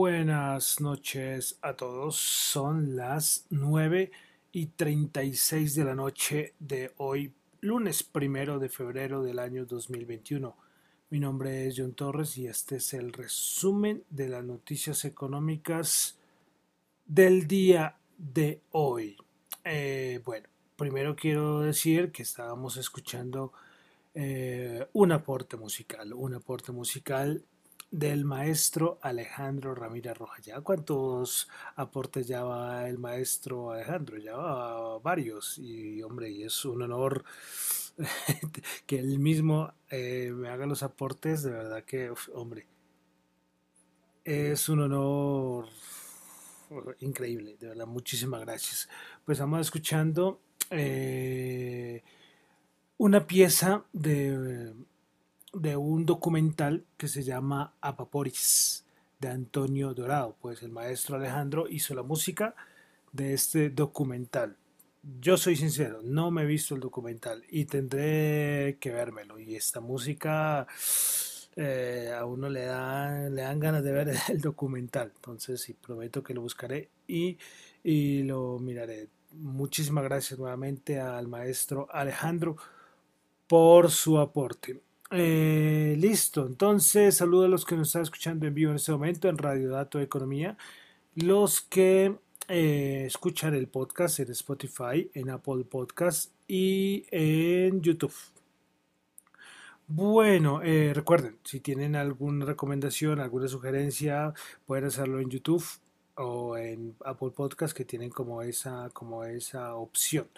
Buenas noches a todos. Son las 9 y 36 de la noche de hoy, lunes primero de febrero del año 2021. Mi nombre es John Torres y este es el resumen de las noticias económicas del día de hoy. Eh, bueno, primero quiero decir que estábamos escuchando eh, un aporte musical, un aporte musical del maestro Alejandro Ramírez Rojas. ¿Ya cuántos aportes ya va el maestro Alejandro? Ya va varios. Y hombre, y es un honor que él mismo eh, me haga los aportes. De verdad que, hombre, es un honor increíble. De verdad, muchísimas gracias. Pues estamos escuchando eh, una pieza de de un documental que se llama Apaporis de Antonio Dorado. Pues el maestro Alejandro hizo la música de este documental. Yo soy sincero, no me he visto el documental y tendré que vérmelo. Y esta música eh, a uno le, da, le dan ganas de ver el documental. Entonces, sí, prometo que lo buscaré y, y lo miraré. Muchísimas gracias nuevamente al maestro Alejandro por su aporte. Eh, listo, entonces saludo a los que nos están escuchando en vivo en este momento en Radio Dato Economía, los que eh, escuchan el podcast en Spotify, en Apple Podcast y en YouTube. Bueno, eh, recuerden, si tienen alguna recomendación, alguna sugerencia, pueden hacerlo en YouTube o en Apple Podcast que tienen como esa, como esa opción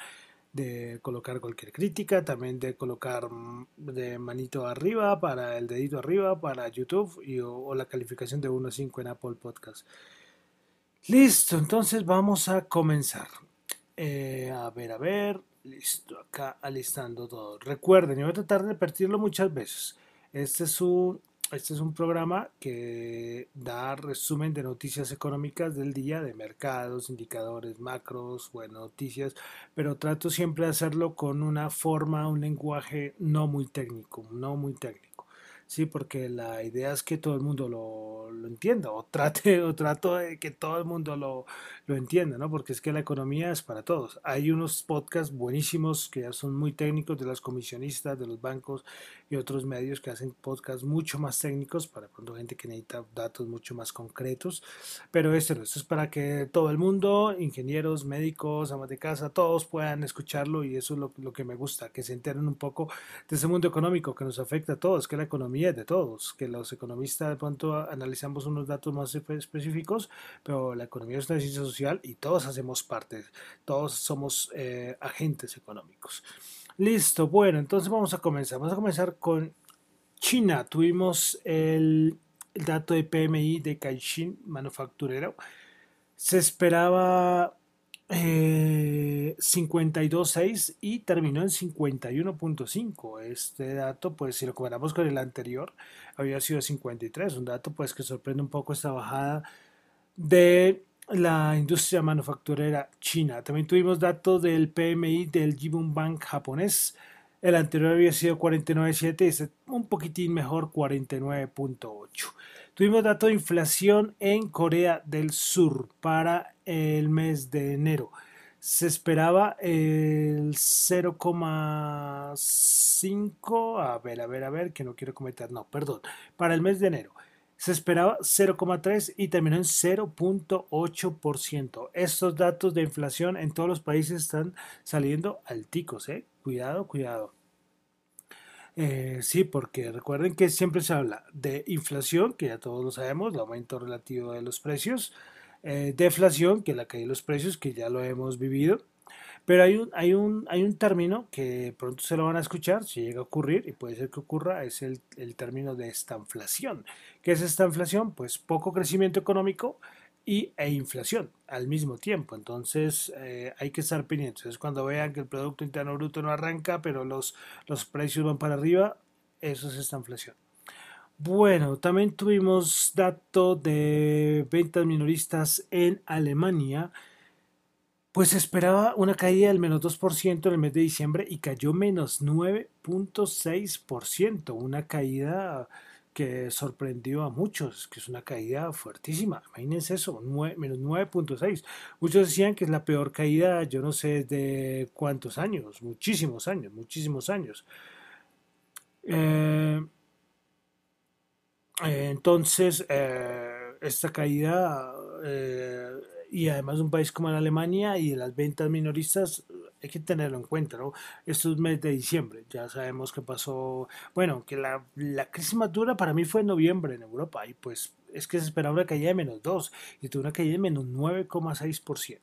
de colocar cualquier crítica, también de colocar mm, de manito arriba para el dedito arriba para YouTube y, o, la calificación de 1 a 5 en Apple Podcast. Listo, entonces vamos a comenzar. Eh, a ver, a ver, listo, acá alistando todo. Recuerden, yo voy a tratar de repetirlo muchas veces. Este es un este es un programa que da resumen de noticias económicas del día, de mercados, indicadores, macros, bueno, noticias, pero trato siempre de hacerlo con una forma, un lenguaje no muy técnico, no muy técnico. Sí, porque la idea es que todo el mundo lo, lo entienda o trate o trato de que todo el mundo lo, lo entienda, ¿no? Porque es que la economía es para todos. Hay unos podcasts buenísimos que ya son muy técnicos de las comisionistas, de los bancos y otros medios que hacen podcasts mucho más técnicos para cuando gente que necesita datos mucho más concretos. Pero esto es para que todo el mundo, ingenieros, médicos, amas de casa, todos puedan escucharlo y eso es lo, lo que me gusta, que se enteren un poco de ese mundo económico que nos afecta a todos, que la economía de todos, que los economistas de pronto analizamos unos datos más específicos, pero la economía es una ciencia social y todos hacemos parte, todos somos eh, agentes económicos. Listo, bueno, entonces vamos a comenzar. Vamos a comenzar con China. Tuvimos el, el dato de PMI de Caixin manufacturero. Se esperaba 52.6 eh, y terminó en 51.5. Este dato, pues si lo comparamos con el anterior, había sido 53. Un dato pues que sorprende un poco esta bajada de la industria manufacturera china. También tuvimos datos del PMI del Jibun Bank japonés. El anterior había sido 49.7 y es un poquitín mejor 49.8. Tuvimos datos de inflación en Corea del Sur para el mes de enero. Se esperaba el 0,5, a ver, a ver, a ver, que no quiero cometer, no, perdón, para el mes de enero. Se esperaba 0,3 y terminó en 0.8%. Estos datos de inflación en todos los países están saliendo alticos, ¿eh? Cuidado, cuidado. Eh, sí, porque recuerden que siempre se habla de inflación, que ya todos lo sabemos, el aumento relativo de los precios, eh, deflación, que es la caída de los precios, que ya lo hemos vivido. Pero hay un, hay, un, hay un término que pronto se lo van a escuchar, si llega a ocurrir, y puede ser que ocurra, es el, el término de estanflación. ¿Qué es esta inflación? Pues poco crecimiento económico y, e inflación al mismo tiempo. Entonces eh, hay que estar pendientes. Es cuando vean que el Producto Interno Bruto no arranca, pero los, los precios van para arriba, eso es esta inflación. Bueno, también tuvimos dato de ventas minoristas en Alemania. Pues esperaba una caída del menos 2% en el mes de diciembre y cayó menos 9.6%. Una caída que sorprendió a muchos, que es una caída fuertísima. Imagínense eso, menos 9.6. Muchos decían que es la peor caída, yo no sé de cuántos años, muchísimos años, muchísimos años. Eh, entonces, eh, esta caída, eh, y además un país como en Alemania y las ventas minoristas, hay que tenerlo en cuenta, ¿no? Esto es mes de diciembre, ya sabemos que pasó, bueno, que la, la crisis más dura para mí fue en noviembre en Europa y pues es que se esperaba una caída de menos 2 y tuvo una caída de menos 9,6%.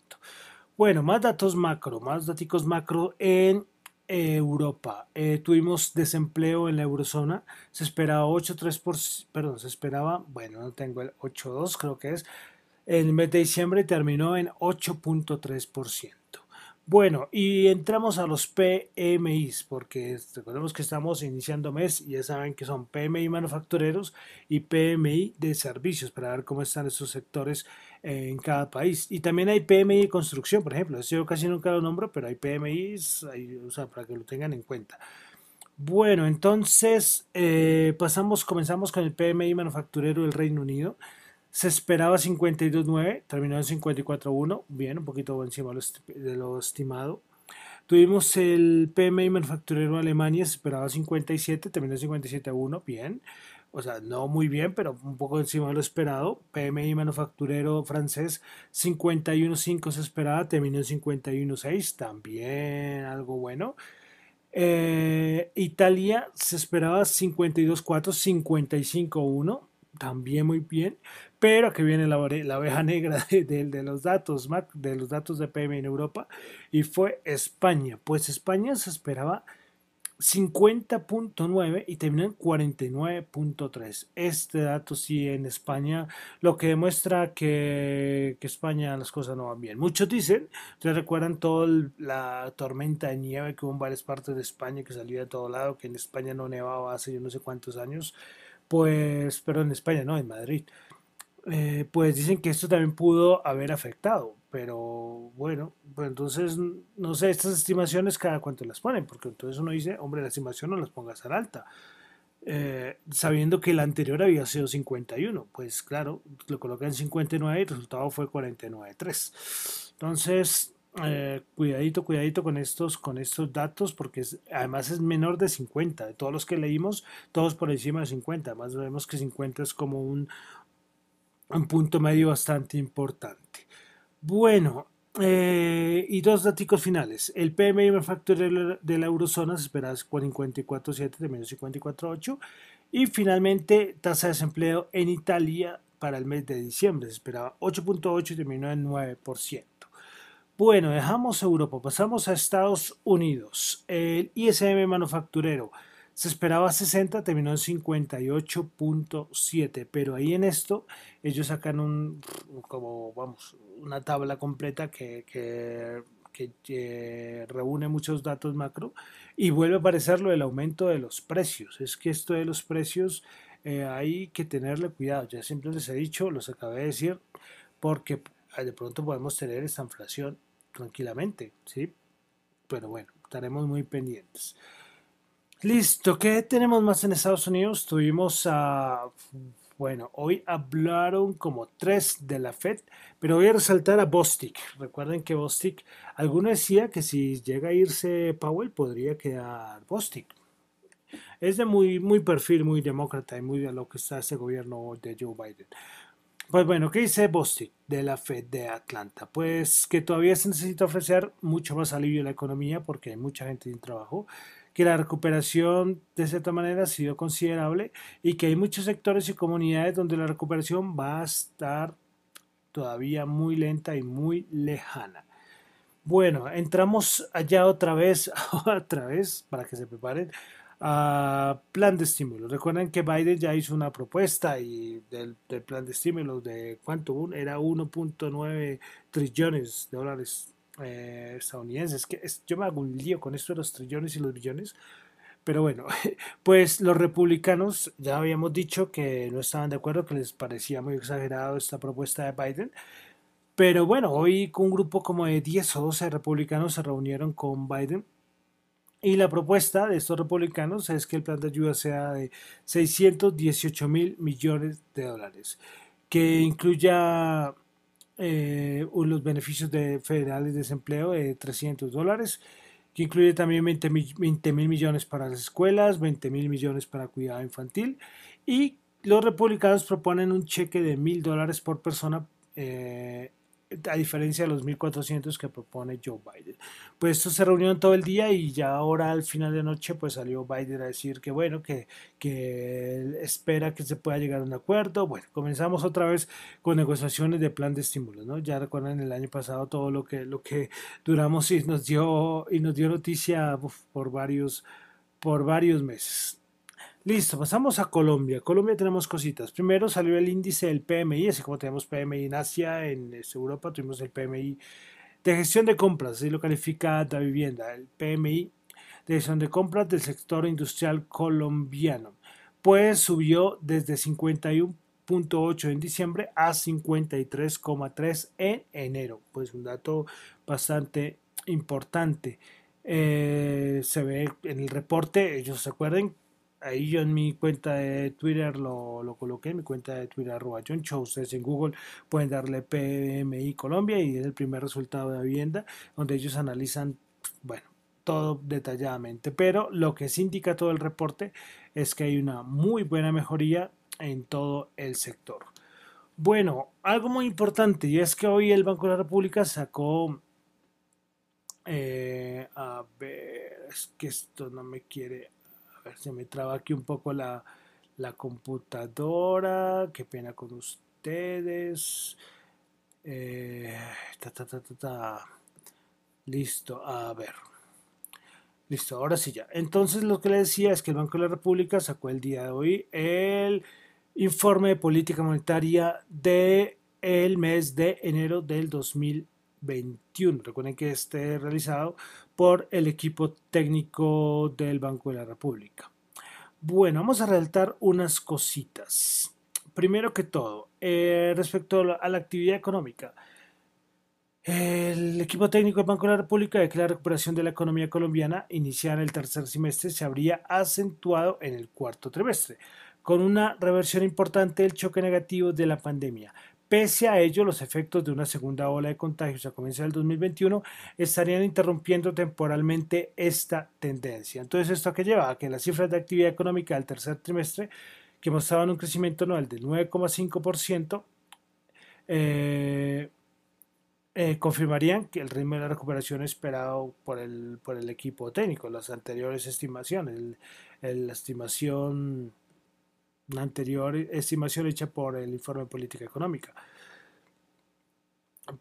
Bueno, más datos macro, más datos macro en Europa. Eh, tuvimos desempleo en la eurozona, se esperaba 8,3%, perdón, se esperaba, bueno, no tengo el 8,2 creo que es, en el mes de diciembre terminó en 8.3%. Bueno, y entramos a los PMIs, porque recordemos que estamos iniciando mes y ya saben que son PMI manufactureros y PMI de servicios para ver cómo están esos sectores en cada país. Y también hay PMI de construcción, por ejemplo. Eso yo casi nunca lo nombro, pero hay PMIs, o sea, para que lo tengan en cuenta. Bueno, entonces eh, pasamos, comenzamos con el PMI manufacturero del Reino Unido. Se esperaba 52.9, terminó en 54.1, bien, un poquito encima de lo estimado. Tuvimos el PMI manufacturero Alemania, se esperaba 57, terminó en 57.1, bien. O sea, no muy bien, pero un poco encima de lo esperado. PMI manufacturero francés 51.5 se esperaba, terminó en 51.6, también algo bueno. Eh, Italia se esperaba 52.4, 55.1, también muy bien. Pero aquí viene la, la oveja negra de, los datos, de los datos de PM en Europa, y fue España. Pues España se esperaba 50.9 y terminó en 49.3. Este dato sí en España, lo que demuestra que, que, España las cosas no van bien. Muchos dicen, ustedes recuerdan toda la tormenta de nieve que hubo en varias partes de España, que salía de todo lado, que en España no nevaba hace yo no sé cuántos años, pues, pero en España no, en Madrid. Eh, pues dicen que esto también pudo haber afectado, pero bueno, pues entonces, no sé, estas estimaciones cada cuánto las ponen, porque entonces uno dice, hombre, la estimación no las pongas tan alta, eh, sabiendo que la anterior había sido 51, pues claro, lo colocan en 59 y el resultado fue 49.3. Entonces, eh, cuidadito, cuidadito con estos, con estos datos, porque además es menor de 50. De todos los que leímos, todos por encima de 50. Además vemos que 50 es como un, un punto medio bastante importante. Bueno, eh, y dos datos finales. El PMI manufacturero de la eurozona se espera 54.7 de menos 54.8 y finalmente tasa de desempleo en Italia para el mes de diciembre se esperaba 8.8 y terminó en 9%. Bueno, dejamos Europa, pasamos a Estados Unidos. El ISM manufacturero se esperaba 60, terminó en 58.7, pero ahí en esto ellos sacan un, como vamos, una tabla completa que, que, reúne muchos datos macro y vuelve a aparecer lo del aumento de los precios. Es que esto de los precios eh, hay que tenerle cuidado. Ya siempre les he dicho, los acabé de decir, porque de pronto podemos tener esta inflación tranquilamente, ¿sí? Pero bueno, estaremos muy pendientes. Listo, ¿qué tenemos más en Estados Unidos? Tuvimos a... Bueno, hoy hablaron como tres de la Fed, pero voy a resaltar a Bostic. Recuerden que Bostic, alguno decía que si llega a irse Powell podría quedar Bostic. Es de muy, muy perfil, muy demócrata y muy de lo que está ese gobierno de Joe Biden. Pues bueno, ¿qué dice Bostic de la Fed de Atlanta? Pues que todavía se necesita ofrecer mucho más alivio a la economía porque hay mucha gente sin trabajo que la recuperación de cierta manera ha sido considerable y que hay muchos sectores y comunidades donde la recuperación va a estar todavía muy lenta y muy lejana. Bueno, entramos allá otra vez, otra vez, para que se preparen, a plan de estímulo. Recuerden que Biden ya hizo una propuesta y del, plan de estímulo de cuánto era 1.9 trillones de dólares eh, estadounidenses. Que yo me hago un lío con esto de los trillones y los billones. Pero bueno, pues los republicanos ya habíamos dicho que no estaban de acuerdo, que les parecía muy exagerado esta propuesta de Biden. Pero bueno, hoy un grupo como de 10 o 12 republicanos se reunieron con Biden Y la propuesta de estos republicanos es que el plan de ayuda sea de 618 mil millones de dólares, que incluya eh, los beneficios de federales de desempleo de 300 dólares, que incluye también 20 mil millones para las escuelas, 20 mil millones para cuidado infantil y los republicanos proponen un cheque de mil dólares por persona eh, a diferencia de los 1.400 que propone Joe Biden. Pues esto se reunió todo el día y ya ahora al final de noche pues salió Biden a decir que bueno, que, que espera que se pueda llegar a un acuerdo. Bueno, comenzamos otra vez con negociaciones de plan de estímulos, ¿no? Ya recuerdan el año pasado todo lo que, lo que duramos y nos dio, y nos dio noticia por, varios, por varios meses. Listo, pasamos a Colombia. Colombia tenemos cositas. Primero salió el índice del PMI, así como tenemos PMI en Asia, en este, Europa tuvimos el PMI de gestión de compras, así lo califica la vivienda, el PMI de gestión de compras del sector industrial colombiano. Pues subió desde 51.8 en diciembre a 53,3 en enero. Pues un dato bastante importante. Eh, se ve en el reporte, ellos se acuerden ahí yo en mi cuenta de Twitter lo, lo coloqué, mi cuenta de Twitter arroba John Show. Ustedes en Google pueden darle PMI Colombia y es el primer resultado de vivienda donde ellos analizan, bueno, todo detalladamente. Pero lo que se indica todo el reporte es que hay una muy buena mejoría en todo el sector. Bueno, algo muy importante y es que hoy el Banco de la República sacó eh, a ver, es que esto no me quiere se me traba aquí un poco la, computadora. Qué pena con ustedes. Eh, Listo, a ver. Listo, ahora sí ya. Entonces lo que le decía es que el Banco de la República sacó el día de hoy el informe de política monetaria de mes de enero del 2021. Recuerden que esté realizado por el equipo técnico del Banco de la República. Bueno, vamos a resaltar unas cositas. Primero que todo, eh, respecto a la, actividad económica, el equipo técnico del Banco de la República de que la recuperación de la economía colombiana iniciada en el tercer semestre se habría acentuado en el cuarto trimestre, con una reversión importante del choque negativo de la pandemia, Pese a ello, los efectos de una segunda ola de contagios a comienzos del 2021 estarían interrumpiendo temporalmente esta tendencia. Entonces, ¿esto que lleva? A que las cifras de actividad económica del tercer trimestre, que mostraban un crecimiento anual del 9,5%, eh, eh, confirmarían que el ritmo de la recuperación esperado por el, por el equipo técnico, las anteriores estimaciones, la estimación una anterior estimación hecha por el informe de política económica.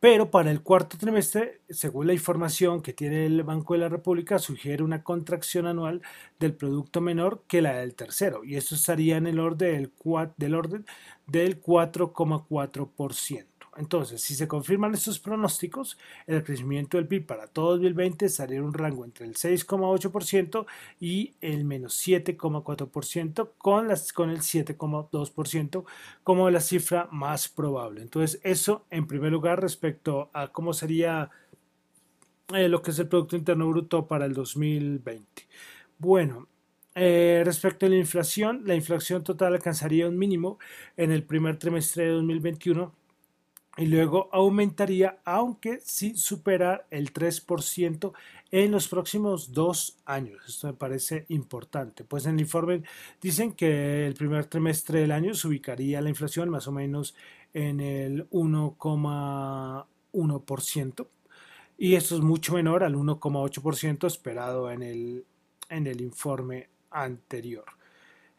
Pero para el cuarto trimestre, según la información que tiene el Banco de la República, sugiere una contracción anual del producto menor que la del tercero, y esto estaría en el orden del, del, orden del 4,4%. Entonces, si se confirman estos pronósticos, el crecimiento del PIB para todo 2020 estaría en un rango entre el 6,8% y el menos 7,4% con, con el 7,2% como la cifra más probable. Entonces, eso en primer lugar respecto a cómo sería eh, lo que es el Producto Interno Bruto para el 2020. Bueno, eh, respecto a la inflación, la inflación total alcanzaría un mínimo en el primer trimestre de 2021 y luego aumentaría, aunque sin superar el 3% en los próximos dos años. Esto me parece importante, pues en el informe dicen que el primer trimestre del año se ubicaría la inflación más o menos en el 1,1% y esto es mucho menor al 1,8% esperado en el, en el informe anterior.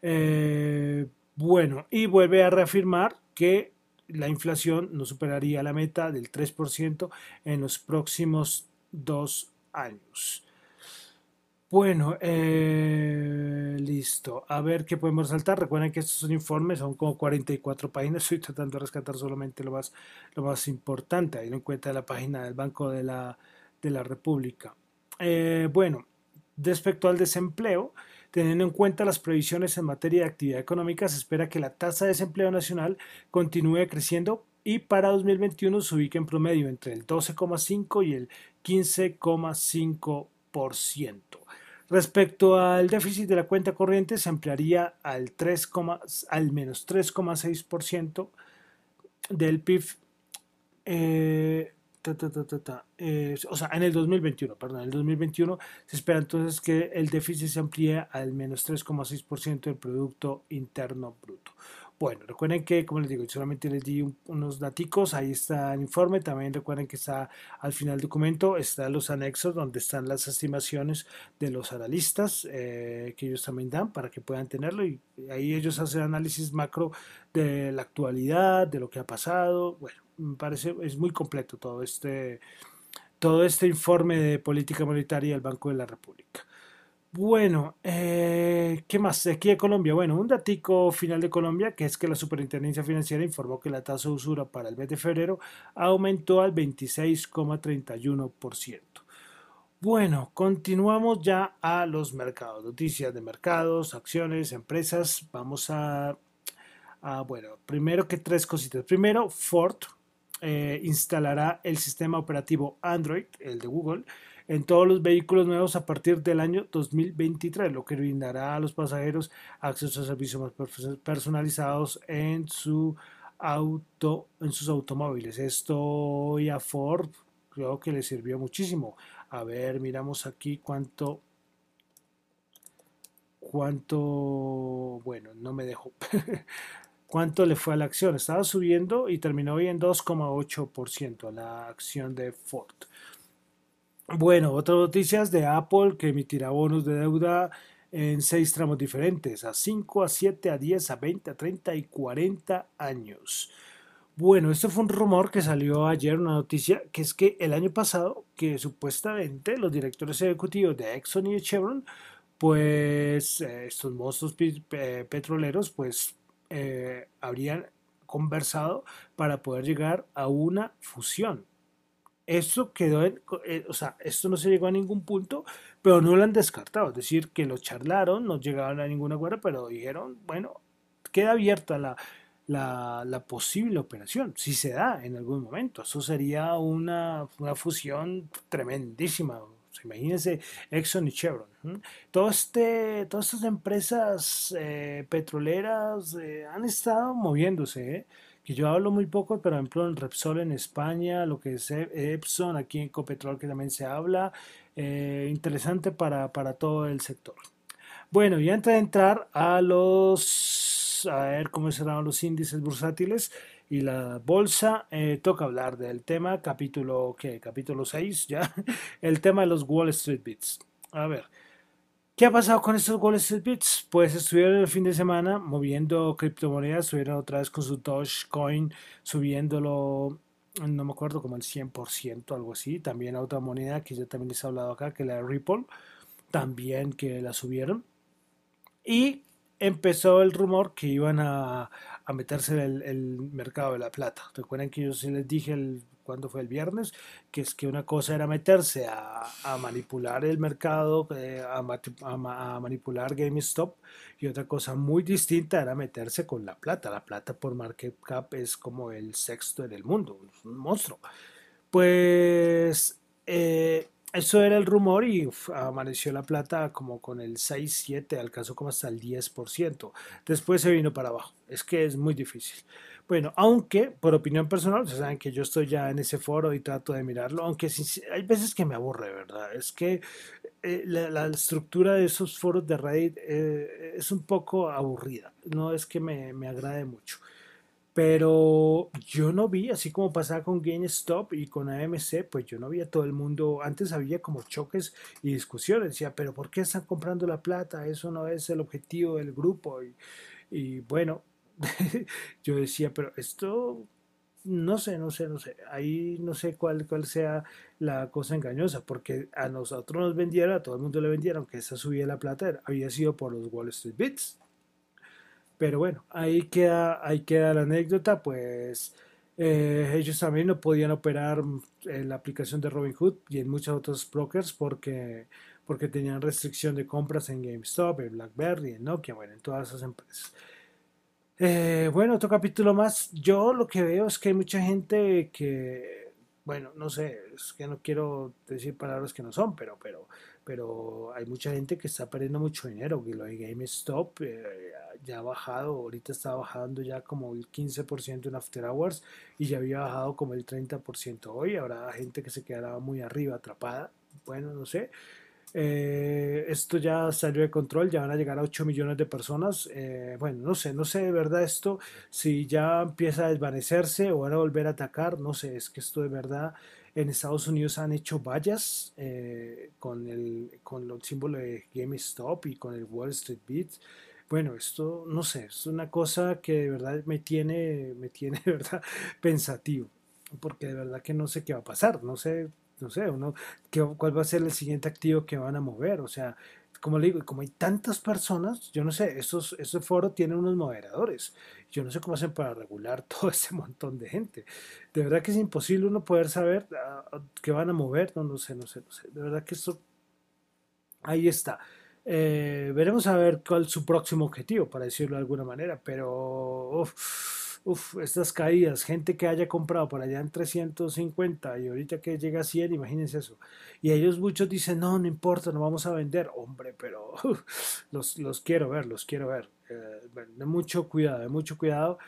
Eh, bueno, y vuelve a reafirmar que la inflación no superaría la meta del 3% en los próximos dos años. Bueno, eh, listo. A ver qué podemos saltar. Recuerden que estos son informes, son como 44 páginas. Estoy tratando de rescatar solamente lo más, lo más importante. Ahí lo encuentra la página del Banco de la, de la República. Eh, bueno, respecto al desempleo, Teniendo en cuenta las previsiones en materia de actividad económica, se espera que la tasa de desempleo nacional continúe creciendo y para 2021 se ubique en promedio entre el 12,5 y el 15,5%. Respecto al déficit de la cuenta corriente, se ampliaría al, 3, al menos 3,6% del PIB. Eh, eh, o sea, en el 2021, perdón, en el 2021 se espera entonces que el déficit se amplíe al menos 3,6% del Producto Interno Bruto. Bueno, recuerden que, como les digo, solamente les di unos daticos, ahí está el informe, también recuerden que está al final del documento, están los anexos donde están las estimaciones de los analistas eh, que ellos también dan para que puedan tenerlo y ahí ellos hacen análisis macro de la actualidad, de lo que ha pasado, bueno, me parece, es muy completo todo este, todo este informe de política monetaria del Banco de la República. Bueno, eh, ¿qué más? Aquí de Colombia. Bueno, un datico final de Colombia, que es que la Superintendencia Financiera informó que la tasa de usura para el mes de febrero aumentó al 26,31%. Bueno, continuamos ya a los mercados. Noticias de mercados, acciones, empresas. Vamos a, bueno, primero que tres cositas. Primero, Ford eh, instalará el sistema operativo Android, el de Google, en todos los vehículos nuevos a partir del año 2023, lo que brindará a los pasajeros acceso a servicios más personalizados en su auto, en sus automóviles. Esto y a Ford creo que le sirvió muchísimo. A ver, miramos aquí cuánto cuánto, bueno, no me dejó. cuánto le fue a la acción. Estaba subiendo y terminó hoy en 2,8% a la acción de Ford. Bueno, otras noticias de Apple que emitirá bonos de deuda en seis tramos diferentes, a 5, a 7, a 10, a 20, a 30 y 40 años. Bueno, esto fue un rumor que salió ayer, una noticia, que es que el año pasado, que supuestamente los directores ejecutivos de Exxon y Chevron, pues eh, estos monstruos petroleros, pues eh, habrían conversado para poder llegar a una fusión esto quedó, en, eh, o sea, esto no se llegó a ningún punto, pero no lo han descartado. Es decir, que lo charlaron, no llegaron a ningún acuerdo, pero dijeron, bueno, queda abierta la, la, posible operación, si se da en algún momento. Eso sería una, una fusión tremendísima. Imagínense Exxon y Chevron. Todo este, todas estas empresas eh, petroleras eh, han estado moviéndose. ¿eh? que yo hablo muy poco, pero por ejemplo en Repsol en España, lo que es Epson, aquí en Ecopetrol que también se habla, interesante para, todo el sector. Bueno, y antes de entrar a los, a ver cómo serán los índices bursátiles y la bolsa, eh, toca hablar del tema, capítulo, ¿qué? Capítulo 6, ya, el tema de los Wall Street Bits. A ver, ¿Qué ha pasado con estos Wall Street Bits? Pues estuvieron el fin de semana moviendo criptomonedas, estuvieron otra vez con su Dogecoin subiéndolo, no me acuerdo, como el 100%, algo así. También otra moneda que yo también les he hablado acá, que la Ripple, también que la subieron. Y empezó el rumor que iban a, meterse en el, mercado de la plata. Recuerden que yo sí les dije el cuando fue el viernes, que es que una cosa era meterse a, manipular el mercado, eh, a, manipular GameStop, y otra cosa muy distinta era meterse con la plata. La plata por market cap es como el sexto en el mundo, un monstruo. Pues eh, eso era el rumor y amaneció la plata como con el 6-7, alcanzó como hasta el 10%. Después se vino para abajo. Es que es muy difícil. Bueno, aunque por opinión personal, ustedes saben que yo estoy ya en ese foro y trato de mirarlo, aunque hay veces que me aburre, ¿verdad? Es que eh, la, estructura de esos foros de Reddit eh, es un poco aburrida, no es que me, me agrade mucho. Pero yo no vi, así como pasaba con GameStop y con AMC, pues yo no vi a todo el mundo. Antes había como choques y discusiones. Decía, pero ¿por qué están comprando la plata? Eso no es el objetivo del grupo. Y, y bueno, yo decía, pero esto, no sé, no sé, no sé, ahí no sé cuál, cuál sea la cosa engañosa, porque a nosotros nos vendieron, a todo el mundo le vendieron que esa subida de la plata había sido por los Wall Street Bits. Pero bueno, ahí queda, ahí queda la anécdota, pues eh, ellos también no podían operar la aplicación de Robinhood y en muchos otros brokers porque, porque tenían restricción de compras en GameStop, en BlackBerry, en Nokia, bueno, en todas esas empresas. Eh, bueno, otro capítulo más. Yo lo que veo es que hay mucha gente que, bueno, no sé, es que no quiero decir palabras que no son, pero, pero, pero hay mucha gente que está perdiendo mucho dinero, que lo de GameStop eh, ya ha bajado, ahorita está bajando ya como el 15% en After Hours y ya había bajado como el 30% hoy, habrá gente que se quedará muy arriba atrapada, bueno, no sé. Eh, esto ya salió de control, ya van a llegar a 8 millones de personas. Eh, bueno, no sé, no sé de verdad esto, si ya empieza a desvanecerse o van a volver a atacar, no sé, es que esto de verdad en Estados Unidos han hecho vallas eh, con, el, con el símbolo de GameStop y con el Wall Street Beat. Bueno, esto no sé, es una cosa que de verdad me tiene, me tiene de verdad pensativo, porque de verdad que no sé qué va a pasar, no sé, no sé, uno, qué, cuál va a ser el siguiente activo que van a mover, o sea, como le digo, como hay tantas personas, yo no sé, estos, este foro tiene unos moderadores. Yo no sé cómo hacen para regular todo ese montón de gente. De verdad que es imposible uno poder saber uh, qué van a mover. No, no sé, no sé, no sé. De verdad que esto. Ahí está. Eh, veremos a ver cuál es su próximo objetivo, para decirlo de alguna manera. Pero. Uf, estas caídas, gente que haya comprado por allá en 350 y ahorita que llega a 100, imagínense eso. Y ellos muchos dicen, no, no importa, no vamos a vender. Hombre, pero los, los, quiero ver, los quiero ver. Eh, de mucho cuidado, de mucho cuidado.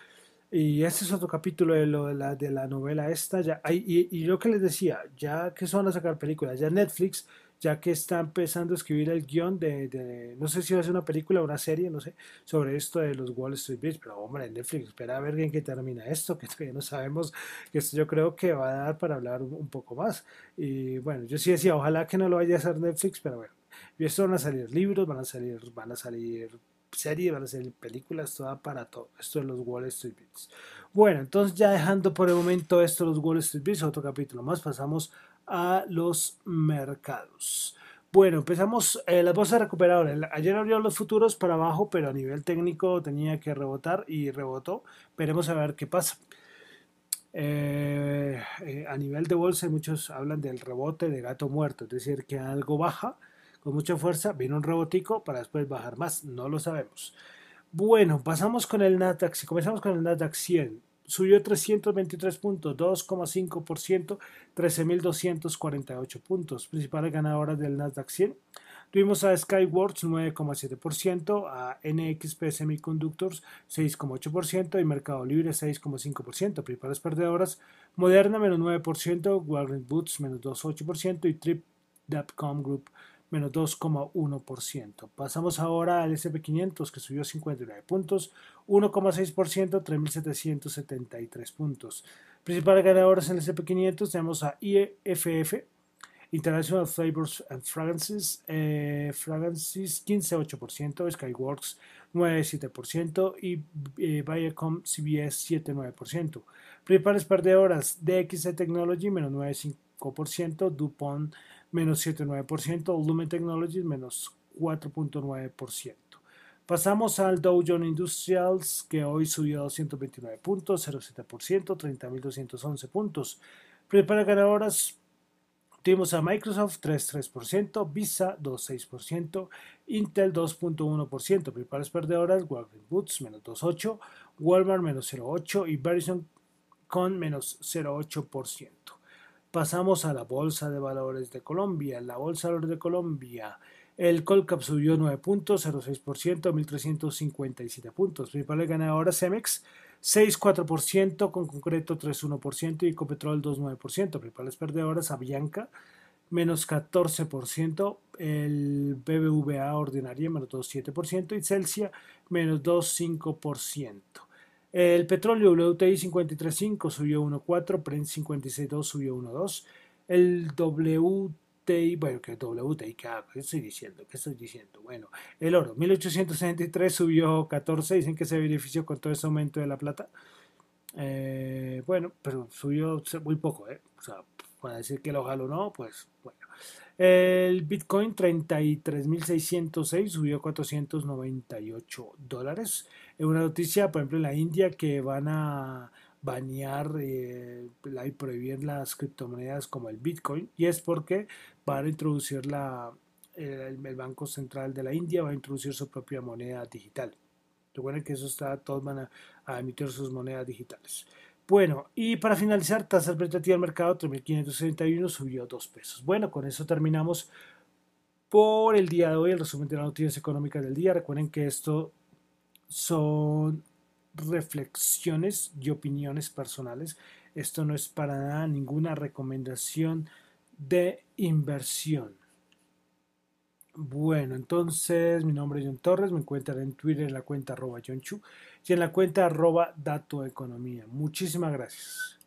Y este es otro capítulo de, lo, de, la, de la novela esta. Ya, y, y, lo que les decía, ya que son a sacar películas, ya Netflix ya que está empezando a escribir el guion de, no sé si va a ser una película o una serie, no sé, sobre esto de los Wall Street Bets, pero hombre, Netflix, espera a ver bien que termina esto, que todavía no sabemos, que esto yo creo que va a dar para hablar un, poco más. Y bueno, yo sí decía, ojalá que no lo vaya a hacer Netflix, pero bueno, y esto van a salir libros, van a salir, van a salir series, van a salir películas, toda para todo, esto de los Wall Street Bets. Bueno, entonces ya dejando por el momento esto de los Wall Street Bets, otro capítulo más, pasamos a los mercados. Bueno, empezamos eh, las bolsas recuperadoras. Ayer abrió los futuros para abajo, pero a nivel técnico tenía que rebotar y rebotó. Veremos a ver qué pasa. Eh, eh, a nivel de bolsa, muchos hablan del rebote de gato muerto, es decir, que algo baja con mucha fuerza, viene un rebotico para después bajar más, no lo sabemos. Bueno, pasamos con el Nasdaq. Si comenzamos con el Nasdaq 100, subió 323 puntos, 2,5%, 13.248 puntos. Principales ganadoras del Nasdaq 100. Tuvimos a Skyworks 9,7%, a NXP Semiconductors 6,8% y Mercado Libre 6,5%. Principales perdedoras, Moderna menos 9%, Walgreens Boots menos 2,8% y Trip.com Group menos 2,1%. Pasamos ahora al SP500 que subió 59 puntos, 1,6%, 3.773 puntos. Principales ganadores en el SP500 tenemos a IFF, International Flavors and Fragrances, eh, Fragrances 15,8%, Skyworks 9,7% y eh, Viacom CBS 7,9%. Principales perdedoras DXC Technology menos 9,5%, DuPont menos 7,9%, Lumen Technologies menos 4,9%. Pasamos al Dow Jones Industrials, que hoy subió 229 puntos, 0,7%, 30.211 puntos. Prepara ganadoras, tuvimos a Microsoft 3,3%, Visa 2,6%, Intel 2,1%. Preparas perdedoras, Walgreens Boots menos 2,8%, Walmart menos 0,8% y Verizon con menos 0,8%. Pasamos a la Bolsa de Valores de Colombia. La Bolsa de Valores de Colombia. El Colcap subió 9 puntos, 0,6%, 1.357 puntos. Principales ganadoras Cemex, 6,4%, con concreto 3,1% y Ecopetrol 2,9%. Principales perdedoras Avianca, menos 14%, el BBVA ordinaria menos 2,7% y Celsia menos 2,5%. El petróleo WTI 53.5 subió 1.4, Brent 56.2 subió 1.2. El WTI, bueno, que WTI, ¿qué, estoy diciendo? ¿Qué estoy diciendo? Bueno, el oro 1863 subió 14, dicen que se benefició con todo ese aumento de la plata. Eh, bueno, pero subió muy poco, ¿eh? O sea, para decir que lo jalo no, pues bueno. El Bitcoin 33.606 subió 498 dólares. Es una noticia, por ejemplo, en la India que van a banear eh, y prohibir las criptomonedas como el Bitcoin y es porque van a introducir la, el, Banco Central de la India va a introducir su propia moneda digital. Recuerden que eso está, todos van a emitir sus monedas digitales. Bueno, y para finalizar, tasa representativa del mercado 3.561 subió 2 pesos. Bueno, con eso terminamos por el día de hoy, el resumen de las noticias económicas del día. Recuerden que esto son reflexiones y opiniones personales. Esto no es para nada ninguna recomendación de inversión. Bueno, entonces mi nombre es John Torres, me encuentran en Twitter en la cuenta arroba John y en la cuenta arroba Dato Economía. Muchísimas gracias.